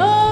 oh.